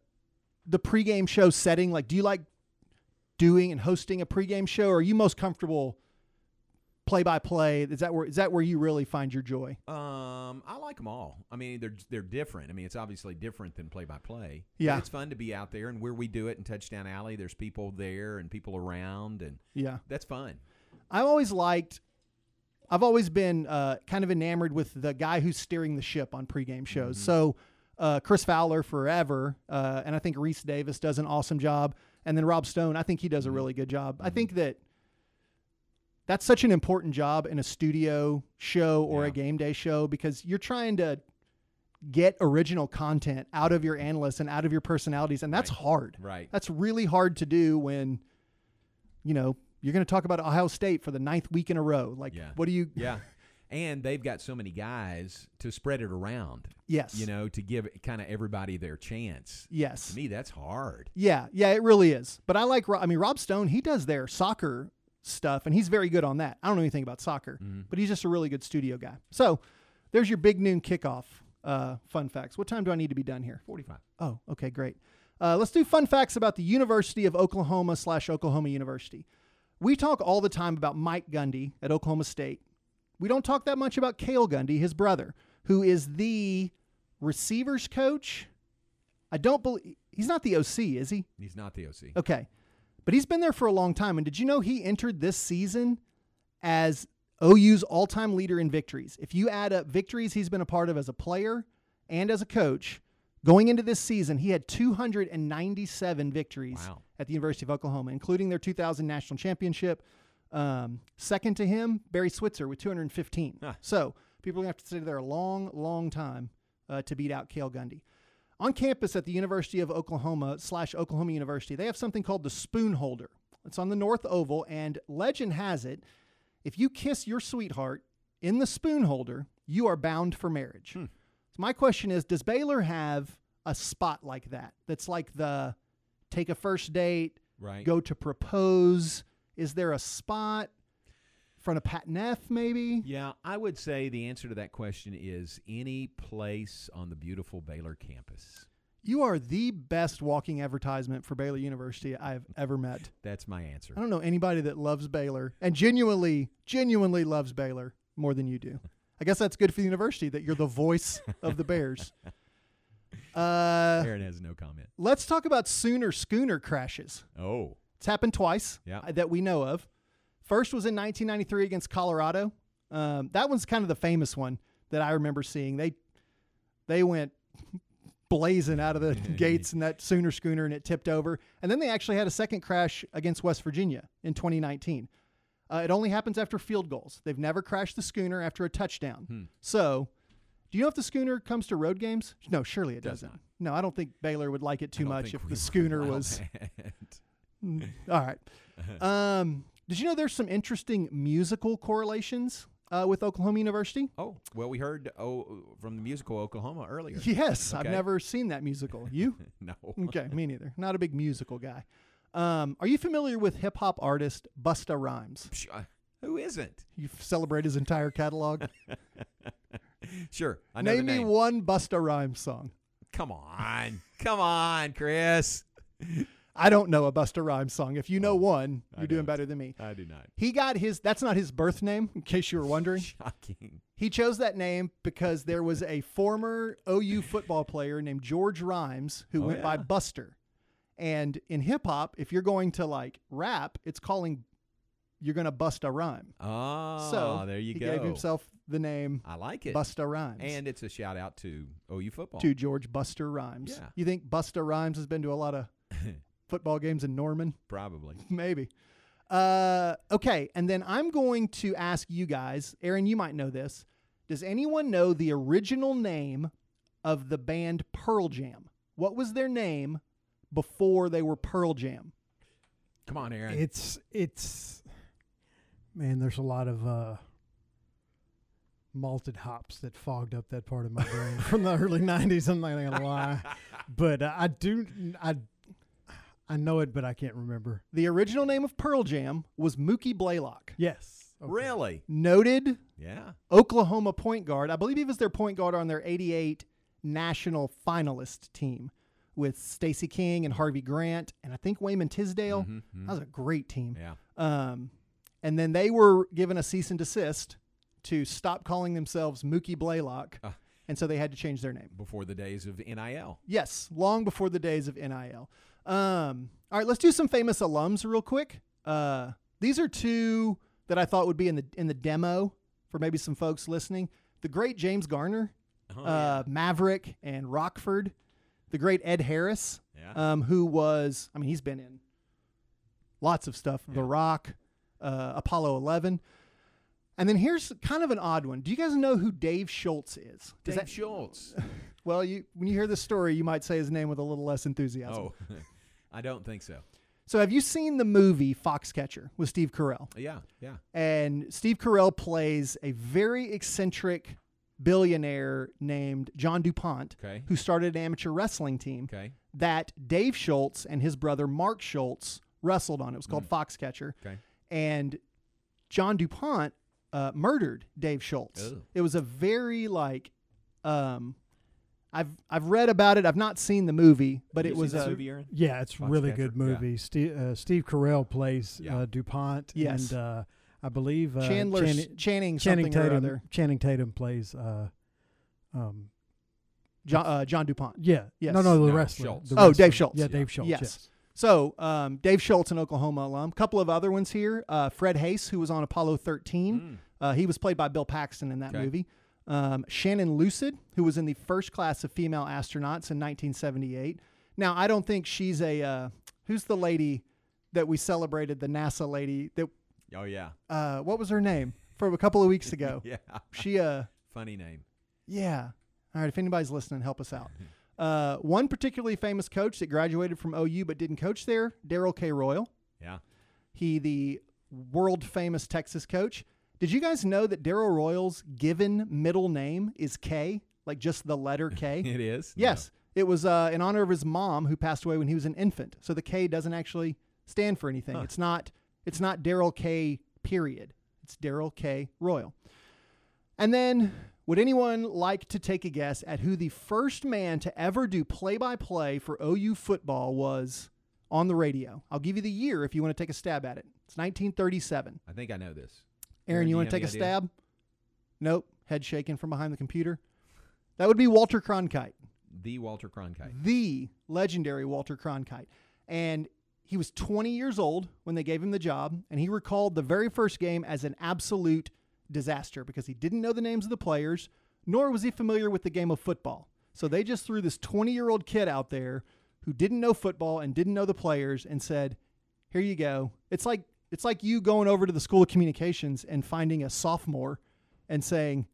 the pregame show setting? Like, do you like doing and hosting a pregame show? Or are you most comfortable play by play? Is that where is that where you really find your joy? Um, I like them all. I mean, they're they're different. I mean, it's obviously different than play by play. Yeah. it's fun to be out there, and where we do it in Touchdown Alley, there's people there and people around, and Yeah. that's fun. I've always liked. I've always been uh, kind of enamored with the guy who's steering the ship on pregame shows. So uh, Chris Fowler forever, uh, and I think Rece Davis does an awesome job, and then Rob Stone. I think he does a really good job. I think that that's such an important job in a studio show or a game day show because you're trying to get original content out of your analysts and out of your personalities, and that's hard. Right. That's really hard to do when you know you're going to talk about Ohio State for the ninth week in a row. Like, Yeah. what do you? Yeah. And they've got so many guys to spread it around. Yes. You know, to give kind of everybody their chance. Yes. To me, that's hard. Yeah, yeah, it really is. But I like. I mean, Rob Stone. He does their soccer stuff, and he's very good on that. I don't know anything about soccer, but he's just a really good studio guy. So, there's your big noon kickoff. Uh, fun facts. What time do I need to be done here? Forty-five. Oh, okay, great. Uh, let's do fun facts about the University of Oklahoma slash Oklahoma University. We talk all the time about Mike Gundy at Oklahoma State. We don't talk that much about Cale Gundy, his brother, who is the receivers coach. I don't believe he's not the OC, is he? He's not the OC. Okay. But he's been there for a long time. And did you know he entered this season as OU's all time leader in victories? If you add up victories he's been a part of as a player and as a coach, going into this season, he had 297 victories Wow. at the University of Oklahoma, including their 2000 national championship. Um, second to him, Barry Switzer with 215. So people are going to have to stay there a long, long time uh, to beat out Cale Gundy. On campus at the University of Oklahoma slash Oklahoma University, they have something called the Spoon Holder. It's on the North Oval, and legend has it if you kiss your sweetheart in the spoon holder, you are bound for marriage. So my question is Does Baylor have a spot like that? That's like the take a first date, Right. go to propose. Is there a spot? in Front of Pat Neff, maybe? Yeah, I would say the answer to that question is any place on the beautiful Baylor campus. You are the best walking advertisement for Baylor University I've ever met. That's my answer. I don't know anybody that loves Baylor and genuinely, genuinely loves Baylor more than you do. I guess that's good for the university that you're the voice of the Bears. Uh, Aaron has no comment. let's talk about Sooner Schooner crashes. Oh, It's happened twice Yeah. uh, that we know of. First was in 1993 against Colorado. Um, that one's kind of the famous one that I remember seeing. They they went blazing out of the gates in that Sooner schooner and it tipped over. And then they actually had a second crash against West Virginia in 2019. Uh, it only happens after field goals. They've never crashed the schooner after a touchdown. Hmm. So, do you know if the schooner comes to road games? No, surely it Does doesn't. No, I don't think Baylor would like it too much if the schooner was. Mm, All right. Um, did you know there's some interesting musical correlations uh, with Oklahoma University? Oh, well, we heard oh from the musical Oklahoma earlier. Yes, I've never seen that musical. You? No. Okay, me neither. Not a big musical guy. Um, are you familiar with hip hop artist Busta Rhymes? uh, Who isn't? You celebrate his entire catalog. Sure, I know the Name me one Busta Rhymes song. Come on, come on, Chris. I don't know a Busta Rhymes song. If you know oh, one, Oh, I you're doing better than me. I do not. He got his. That's not his birth name, in case you were wondering. Shocking. He chose that name because there was a former OU football player named George Rhymes who Oh, went by. Buster. And in hip hop, if you're going to like rap, it's calling you're going to bust a rhyme. Oh, so there you go. he go. gave himself the name I like it. Busta Rhymes. And it's a shout out to OU football. to George Buster Rhymes. Yeah. You think Busta Rhymes has been to a lot of football games in Norman? Probably. Maybe. Uh, okay, and then I'm going to ask you guys, Aaron, you might know this. Does anyone know the original name of the band Pearl Jam? What was their name before they were Pearl Jam? Come on, Aaron. It's it's man. There's a lot of uh, malted hops that fogged up that part of my brain from the early '90s. I'm not gonna lie, but uh, I do I I know it, but I can't remember. The original name of Pearl Jam was Mookie Blaylock. Yes. Really? Noted Yeah. Oklahoma point guard. I believe he was their point guard on their 88 national finalist team with Stacy King and Harvey Grant and I think Wayman Tisdale. Mhm, mhm. That was a great team. Yeah. Um, and then they were given a cease and desist to stop calling themselves Mookie Blaylock. Ah. and so they had to change their name. Before the days of NIL. Yes, long before the days of NIL. Um, all right, let's do some famous alums real quick. Uh, these are two that I thought would be in the in the demo for maybe some folks listening. The great James Garner, Oh, uh, Maverick, and Rockford. The great Ed Harris, Yeah. um, who was I mean he's been in lots of stuff. The Rock, uh, Apollo Eleven. And then here's kind of an odd one. Do you guys know who Dave Schultz is? Does Dave Schultz. Well, you when you hear this story, you might say his name with a little less enthusiasm. Oh, I don't think so. So, have you seen the movie Foxcatcher with Steve Carell? Yeah, yeah. And Steve Carell plays a very eccentric billionaire named John DuPont, Okay. who started an amateur wrestling team Okay. that Dave Schultz and his brother Mark Schultz wrestled on. It was called Foxcatcher. Okay. And John DuPont uh, murdered Dave Schultz. Ugh. It was a very like um I've I've read about it. I've not seen the movie, but You it seen was the a movie, Aaron? Yeah, it's a really Foxcatcher? good Yeah. movie. Steve, uh, Steve Carell plays Yeah. uh, Dupont, Yes. and uh, I believe uh, Chandler s- Channing, Channing Channing or Tatum. other. Channing Tatum plays. Uh, um, John, uh, John DuPont. yeah, Yes. no, no, the No, wrestler. Schultz. the Oh, wrestler. Dave Schultz. Yeah, Dave Schultz. Yes. Yes. So um, Dave Schultz, an Oklahoma alum. A couple of other ones here. Uh, Fred Haise, who was on Apollo 13. Uh, he was played by Bill Paxton in that. Okay. movie. Um, Shannon Lucid, who was in the first class of female astronauts in 1978. Now, I don't think she's a. Uh, who's the lady that we celebrated? The NASA lady that. Oh yeah. Uh, what was her name from a couple of weeks ago? Yeah. She. Uh, Funny name. yeah. All right. If anybody's listening, help us out. Uh, one particularly famous coach that graduated from OU but didn't coach there, Darrell K. Royal. Yeah. He, the world famous Texas coach. Did you guys know that Darrell Royal's given middle name is K? Like just the letter K? It is. Yes. It was uh, in honor of his mom who passed away when he was an infant. So the K doesn't actually stand for anything. Huh. It's not it's not Darrell K period. It's Darrell K Royal. And then would anyone like to take a guess at who the first man to ever do play by play for OU football was on the radio? I'll give you the year if you want to take a stab at it. It's 1937. I think I know this. Aaron, you you want to take a idea? stab? Nope. Head shaking from behind the computer. That would be Walter Cronkite. The Walter Cronkite. the legendary Walter Cronkite. And he was 20 years old when they gave him the job, and he recalled the very first game as an absolute disaster because he didn't know the names of the players, nor was he familiar with the game of football. So they just threw this 20 year old kid out there who didn't know football and didn't know the players and said, "Here you go." It's like it's like you going over to the School of Communications and finding a sophomore and saying,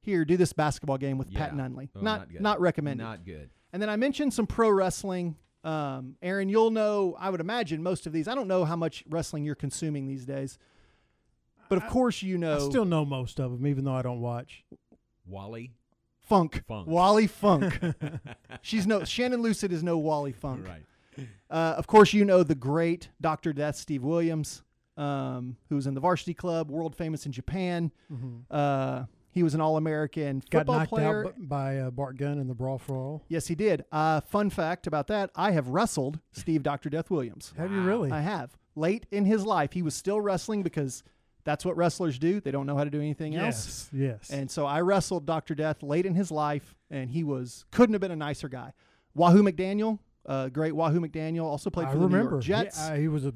"Here, do this basketball game with Pat Yeah. Nunley." Oh, not not not recommended. Not good. And then I mentioned some pro wrestling. Um, Aaron, you'll know, I would imagine most of these. I don't know how much wrestling you're consuming these days. But of course, you know. I still know most of them, even though I don't watch. Wally. Funk. Funk. Wally Funk. She's no Shannon Lucid is no Wally Funk. Right. Uh, of course, you know the great Doctor Death, Steve Williams, um, who was in the Varsity Club, world famous in Japan. Mhm. Uh, he was an All American football knocked player. out by uh, Bart Gunn in the Brawl for All. Yes, he did. Uh, fun fact about that: I have wrestled Steve Doctor Death Williams. Have you really? I have. Late in his life, he was still wrestling because that's what wrestlers do. They don't know how to do anything else. Yes, yes. And so I wrestled Doctor Death late in his life, and he was couldn't have been a nicer guy. Wahoo McDaniel, uh, great Wahoo McDaniel, also played I for the New remember. York Jets. Yeah, I- he was a,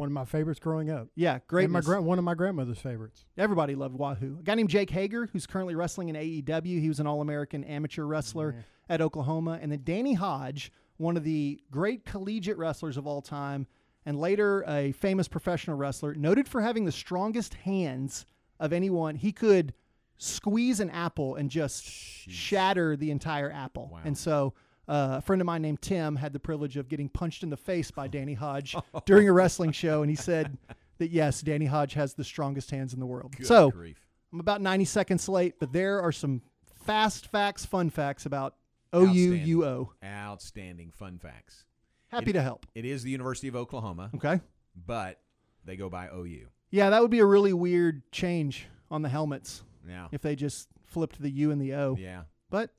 one of my favorites growing up. Yeah, great. My gra- one of my grandmother's favorites. Everybody loved Wahoo. A guy named Jake Hager, who's currently wrestling in AEW. He was an All American amateur wrestler at Oklahoma. And then Danny Hodge, one of the great collegiate wrestlers of all time, and later a famous professional wrestler, noted for having the strongest hands of anyone. He could squeeze an apple and just shatter the entire apple. And so. Uh, a friend of mine named Tim had the privilege of getting punched in the face by Danny Hodge during a wrestling show, and he said that yes, Danny Hodge has the strongest hands in the world. Good so grief. I'm about 90 seconds late, but there are some fast facts, fun facts about OU Outstanding. Outstanding fun facts. Happy It- to help. It is the University of Oklahoma. Okay. But they go by OU. Yeah, that would be a really weird change on the helmets. Yeah. If they just flipped the U and the O. Yeah. But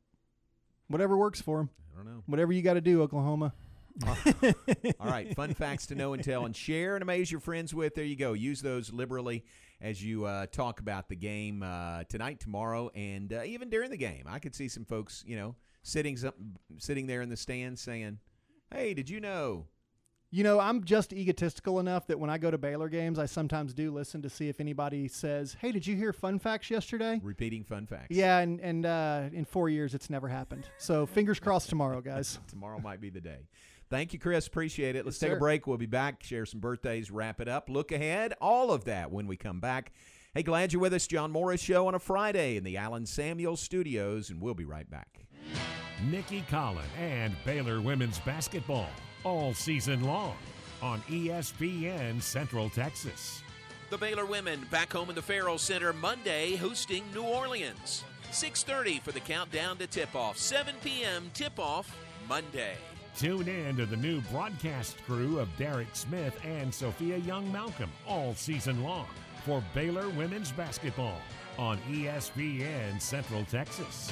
whatever works for them. Don't know. Whatever you got to do, Oklahoma. All right, fun facts to know and tell, and share and amaze your friends with. There you go. Use those liberally as you uh, talk about the game uh, tonight, tomorrow, and uh, even during the game. I could see some folks, you know, sitting some, sitting there in the stands saying, "Hey, did you know?" You know, I'm just egotistical enough that when I go to Baylor games, I sometimes do listen to see if anybody says, "Hey, did you hear fun facts yesterday?" Repeating fun facts. Yeah, and and uh, in four years, it's never happened. So fingers crossed tomorrow, guys. Tomorrow might be the day. Thank you, Chris. Appreciate it. Let's Yes, take a break. We'll be back, share some birthdays, wrap it up, look ahead, all of that when we come back. Hey, glad you're with us. John Morris Show on a Friday in the Allen Samuels Studios, and we'll be right back. Nicki Collen and Baylor women's basketball all season long on ESPN Central Texas. The Baylor women back home in the Ferrell Center Monday hosting New Orleans. 6:30 for the countdown to tip-off. 7 p.m. tip-off Monday. Tune in to the new broadcast crew of Derek Smith and Sophia Young Malcolm all season long for Baylor women's basketball on ESPN Central Texas.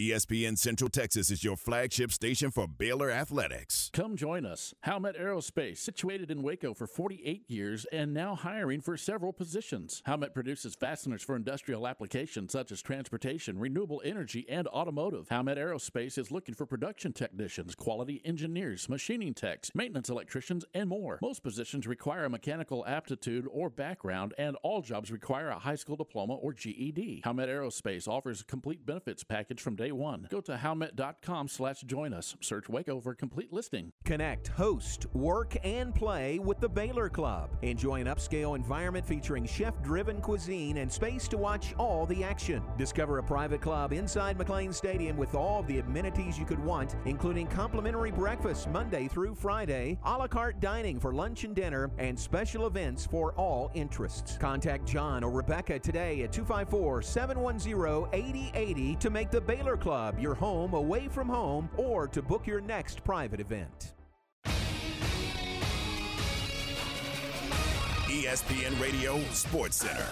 ESPN Central Texas is your flagship station for Baylor Athletics. Come join us. Howmet Aerospace, situated in Waco for 48 years and now hiring for several positions. Howmet produces fasteners for industrial applications such as transportation, renewable energy, and automotive. Howmet Aerospace is looking for production technicians, quality engineers, machining techs, maintenance electricians, and more. Most positions require a mechanical aptitude or background, and all jobs require a high school diploma or GED. Howmet Aerospace offers a complete benefits package from day day one. Go to howmet.com slash join us. Search Waco for complete listing. Connect, host, work, and play with the Baylor Club. Enjoy an upscale environment featuring chef driven cuisine and space to watch all the action. Discover a private club inside McLane Stadium with all the amenities you could want, including complimentary breakfast Monday through Friday, a la carte dining for lunch and dinner, and special events for all interests. Contact John or Rebecca today at 254 710 8080 to make the Baylor Club your home away from home or to book your next private event. ESPN Radio Sports Center.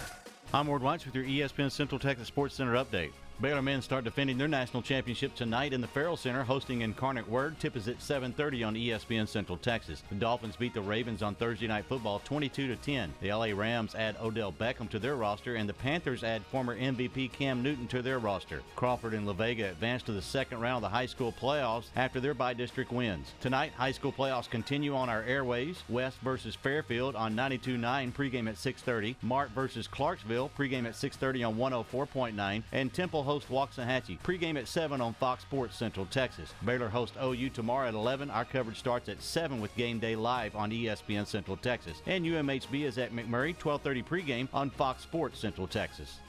I'm Ward Whites with your ESPN Central Texas Sports Center update. Baylor men start defending their national championship tonight in the Ferrell Center, hosting Incarnate Word. Tip is at 7:30 on ESPN Central Texas. The Dolphins beat the Ravens on Thursday Night Football 22 to 10. The LA Rams add Odell Beckham to their roster, and the Panthers add former MVP Cam Newton to their roster. Crawford and La Vega advance to the second round of the high school playoffs after their by-district wins. Tonight, high school playoffs continue on our airways. West versus Fairfield on 92.9 pregame at 6:30. Mart versus Clarksville pregame at 6:30 on 104.9, and Temple host Waxahachie pregame at 7 on Fox Sports Central Texas. Baylor hosts OU tomorrow at 11. Our coverage starts at 7 with Game Day live on ESPN Central Texas, and UMHB is at McMurry 12:30 pregame on Fox Sports Central Texas.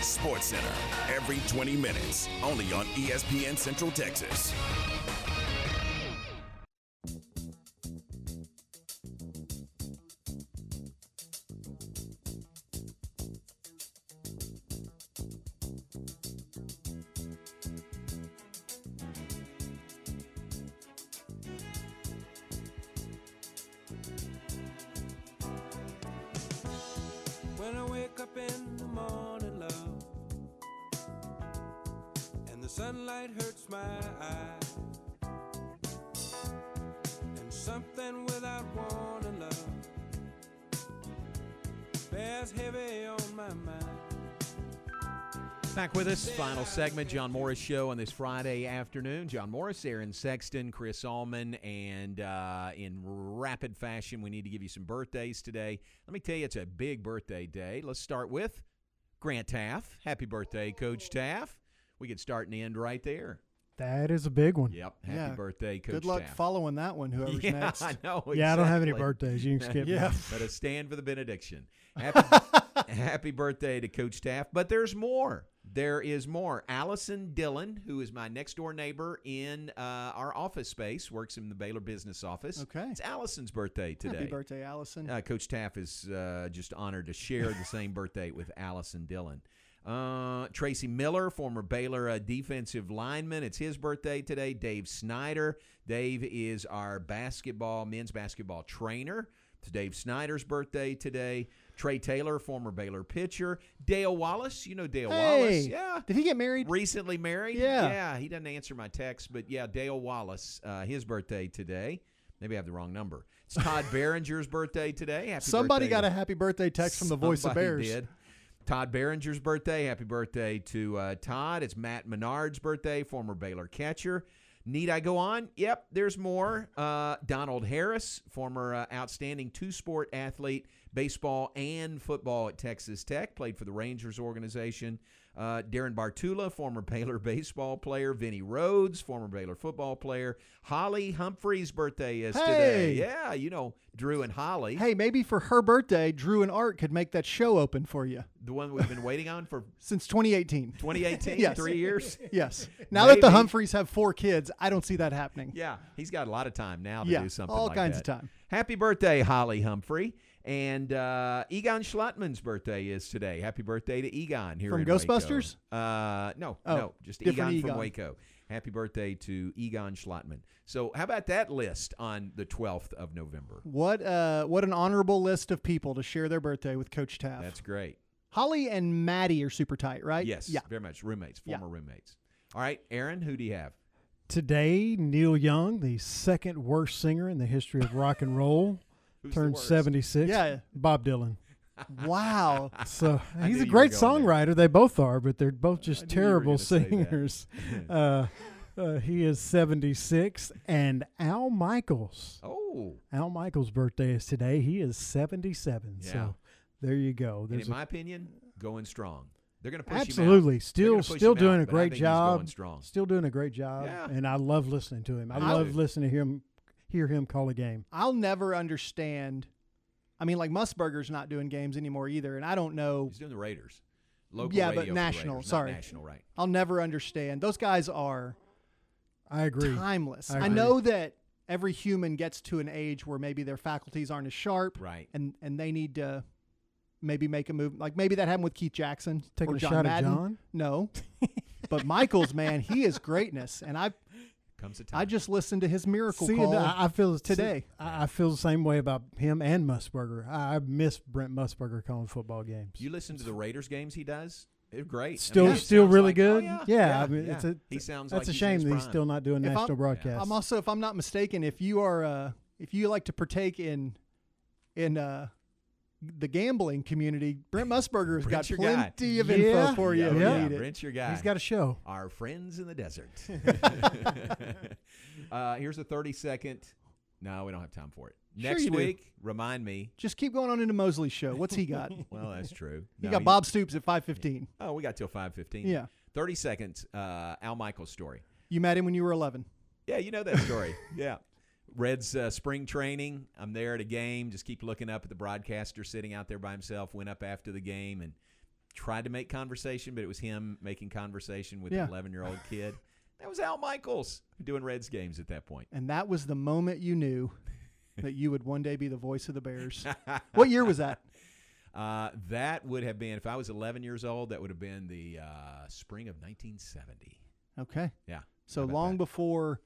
Sports Center, every 20 minutes, only on ESPN Central Texas. In the morning, love, and the sunlight hurts my eyes, and something without warning, love, bears heavy on my mind. Back with us, final segment, John Morris Show on this Friday afternoon. John Morris, Aaron Sexton, Chris Allman, and uh, in rapid fashion, we need to give you some birthdays today. Let me tell you, it's a big birthday day. Let's start with Grant Teaff. Happy birthday, Coach Teaff. We could start and end right there. That is a big one. Yep. Happy Yeah. birthday, Coach Good luck Teaff. following that one, whoever's yeah, next. I know. Yeah, I don't have any birthdays. You can skip Yeah. mine. But a stand for the benediction. Happy, happy birthday to Coach Teaff. But there's more. There is more. Allison Dillon, who is my next door neighbor in uh, our office space, works in the Baylor business office. Okay. It's Allison's birthday today. Happy birthday, Allison. Uh, Coach Teaff is uh, just honored to share the same birthday with Allison Dillon. Uh, Tracy Miller, former Baylor uh, defensive lineman, it's his birthday today. Dave Snyder. Dave is our basketball, men's basketball trainer. It's Dave Snyder's birthday today. Trey Taylor, former Baylor pitcher. Dale Wallace, you know Dale Wallace. Yeah. Did he get married? Recently married? Yeah. Yeah, he doesn't answer my text, but yeah, Dale Wallace, uh, his birthday today. Maybe I have the wrong number. It's Todd Behringer's birthday today. Happy Somebody birthday got a happy birthday text from the voice of Bears. Did. Todd Behringer's birthday. Happy birthday to uh, Todd. It's Matt Menard's birthday, former Baylor catcher. Need I go on? Yep, there's more. Uh, Donald Harris, former uh, outstanding two sport athlete, baseball and football at Texas Tech, played for the Rangers organization. Uh, Darren Bartula, former Baylor baseball player. Vinny Rhodes, former Baylor football player. Holly Humphrey's birthday is today. Yeah, you know Drew and Holly. Hey, maybe for her birthday, Drew and Art could make that show open for you. The one we've been waiting on for Since 2018. 2018, yes. three years. Yes. Now that the Humphreys have four kids, I don't see that happening. Yeah, he's got a lot of time now to Yeah, do something all like kinds that. of time. Happy birthday, Holly Humphrey. And uh, Egon Schlutman's birthday is today. Happy birthday to Egon here From in Waco. Ghostbusters? Uh, no, Oh, no, just different Egon, from Waco. Happy birthday to Egon Schlutman. So, how about that list on the 12th of November? What uh what an honorable list of people to share their birthday with Coach Teaff. That's great. Holly and Maddie are super tight, right? Yes, Yeah. very much. Roommates, Yeah. former roommates. All right, Aaron, who do you have? Today, Neil Young, the second worst singer in the history of rock and roll, Who's turned 76. Yeah. Bob Dylan. Wow. So he's a great were going songwriter. They both are, but they're both just knew terrible gonna say that. singers. uh, uh, he is 76. And Al Michaels. Oh, Al Michaels' birthday is today. He is 77. Yeah. So there you go. and in a- my opinion, going strong. They're going to push him out. Absolutely, still push still him doing out, a great job. Still doing a great job, Yeah. and I love listening to him. I, I love do. listening to him hear him call a game. I'll never understand. I mean, like Musburger's not doing games anymore either, and I don't know. He's doing the Raiders. Local yeah, radio but national. Raiders, sorry, national, right? I'll never understand. Those guys are. I agree. Timeless. I I, know that every human gets to an age where maybe their faculties aren't as sharp, right? And and they need to maybe make a move. Like maybe that happened with Keith Jackson, Taking or a John shot at Madden. John? No, but Michael's man, he is greatness, and I. Comes a I just listened to his miracle See, call. I, I feel today. I, I feel the same way about him and Musburger. I, I miss Brent Musburger calling football games. You listen to the Raiders games he does; they're great. I Still, mean, still really like- good. oh, yeah, yeah, yeah, I mean, yeah. it's a, he sounds that's like a shame that he's still not doing If national I'm, broadcasts. I'm also, if I'm not mistaken, if you are, uh, if you like to partake in, in uh, the gambling community, Brent Musburger's got Brent's your guy. plenty of Yeah. info for you Yeah, if yeah. Brent's your guy. He's got a show. Our friends in the desert. uh, here's a 30 second. No, we don't have time for it. Sure Next do. week, remind me. Just keep going on into Mosley's show. What's he got? Well, that's true. he No, got Bob Stoops at five fifteen. Oh, we got till 5:15. Yeah. 30 seconds. Uh, Al Michaels story. You met him when you were eleven. Yeah, you know that story. yeah. Red's uh, spring training. I'm there at a game. Just keep looking up at the broadcaster sitting out there by himself. Went up after the game and tried to make conversation, but it was him making conversation with Yeah. an 11 year old kid. That was Al Michaels doing Reds games at that point. And that was the moment you knew that you would one day be the voice of the Bears. what year was that? Uh, that would have been if I was 11 years old. That would have been the uh, spring of 1970. Okay. Yeah. So long that? before.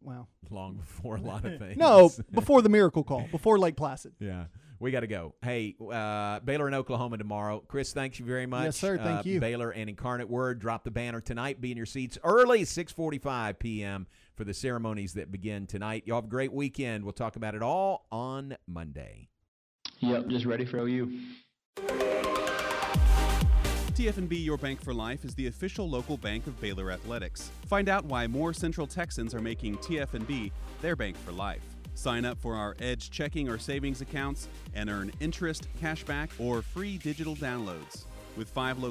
Well, long before a lot of things. no, before the miracle call, before Lake Placid. Yeah. We got to go. Hey, uh, Baylor and Oklahoma tomorrow. Chris, thank you very much. Yes, sir. Thank Uh, you. Baylor and Incarnate Word drop the banner tonight. Be in your seats early, 6:45 p.m. for the ceremonies that begin tonight. Y'all have a great weekend. We'll talk about it all on Monday. Yep, just ready for OU. TFNB Your Bank for Life is the official local bank of Baylor Athletics. Find out why more Central Texans are making TFNB their bank for life. Sign up for our Edge checking or savings accounts and earn interest, cashback, or free digital downloads. With five locations,